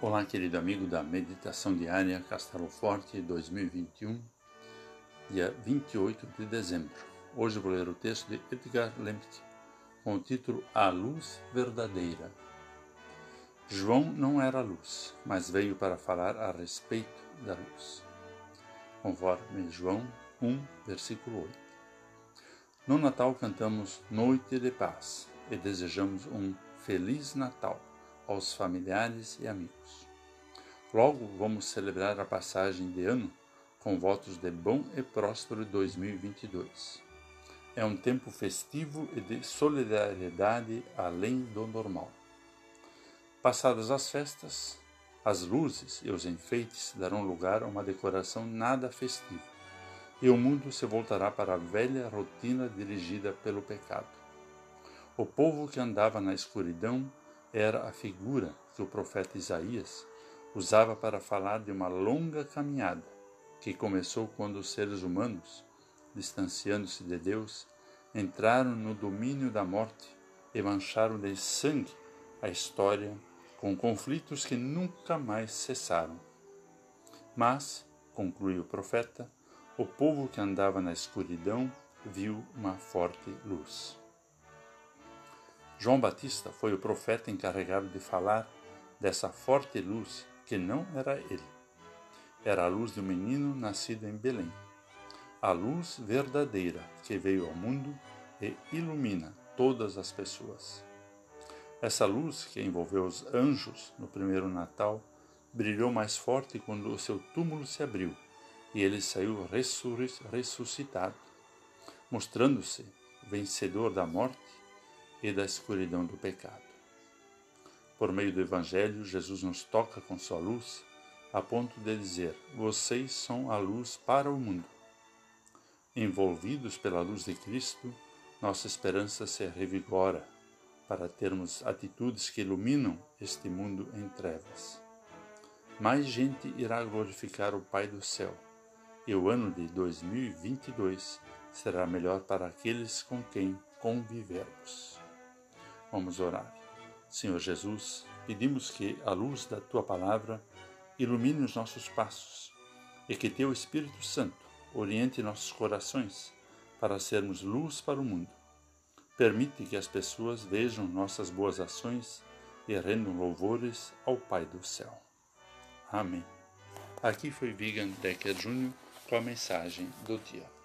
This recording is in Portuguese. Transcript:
Olá, querido amigo da Meditação Diária Castelo Forte 2021, dia 28 de dezembro. Hoje vou ler o texto de Edgar Lemke com o título A Luz Verdadeira. João não era luz, mas veio para falar a respeito da luz. Conforme João 1, versículo 8. No Natal cantamos Noite de Paz e desejamos um Feliz Natal aos familiares e amigos. Logo vamos celebrar a passagem de ano com votos de bom e próspero 2022. É um tempo festivo e de solidariedade além do normal. Passadas as festas, as luzes e os enfeites darão lugar a uma decoração nada festiva, e o mundo se voltará para a velha rotina dirigida pelo pecado. O povo que andava na escuridão era a figura que o profeta Isaías usava para falar de uma longa caminhada que começou quando os seres humanos, distanciando-se de Deus, entraram no domínio da morte e mancharam de sangue a história com conflitos que nunca mais cessaram. Mas, conclui o profeta, o povo que andava na escuridão viu uma forte luz. João Batista foi o profeta encarregado de falar dessa forte luz que não era ele. Era a luz de um menino nascido em Belém. A luz verdadeira que veio ao mundo e ilumina todas as pessoas. Essa luz que envolveu os anjos no primeiro Natal brilhou mais forte quando o seu túmulo se abriu e ele saiu ressuscitado, mostrando-se vencedor da morte e da escuridão do pecado. Por meio do Evangelho, Jesus nos toca com sua luz, a ponto de dizer: Vocês são a luz para o mundo. Envolvidos pela luz de Cristo, nossa esperança se revigora para termos atitudes que iluminam este mundo em trevas. Mais gente irá glorificar o Pai do céu, e o ano de 2022 será melhor para aqueles com quem convivermos. Vamos orar. Senhor Jesus, pedimos que a luz da tua palavra ilumine os nossos passos e que teu Espírito Santo oriente nossos corações para sermos luz para o mundo. Permite que as pessoas vejam nossas boas ações e rendam louvores ao Pai do céu. Amém. Aqui foi Vigan Decker Jr. com a mensagem do dia.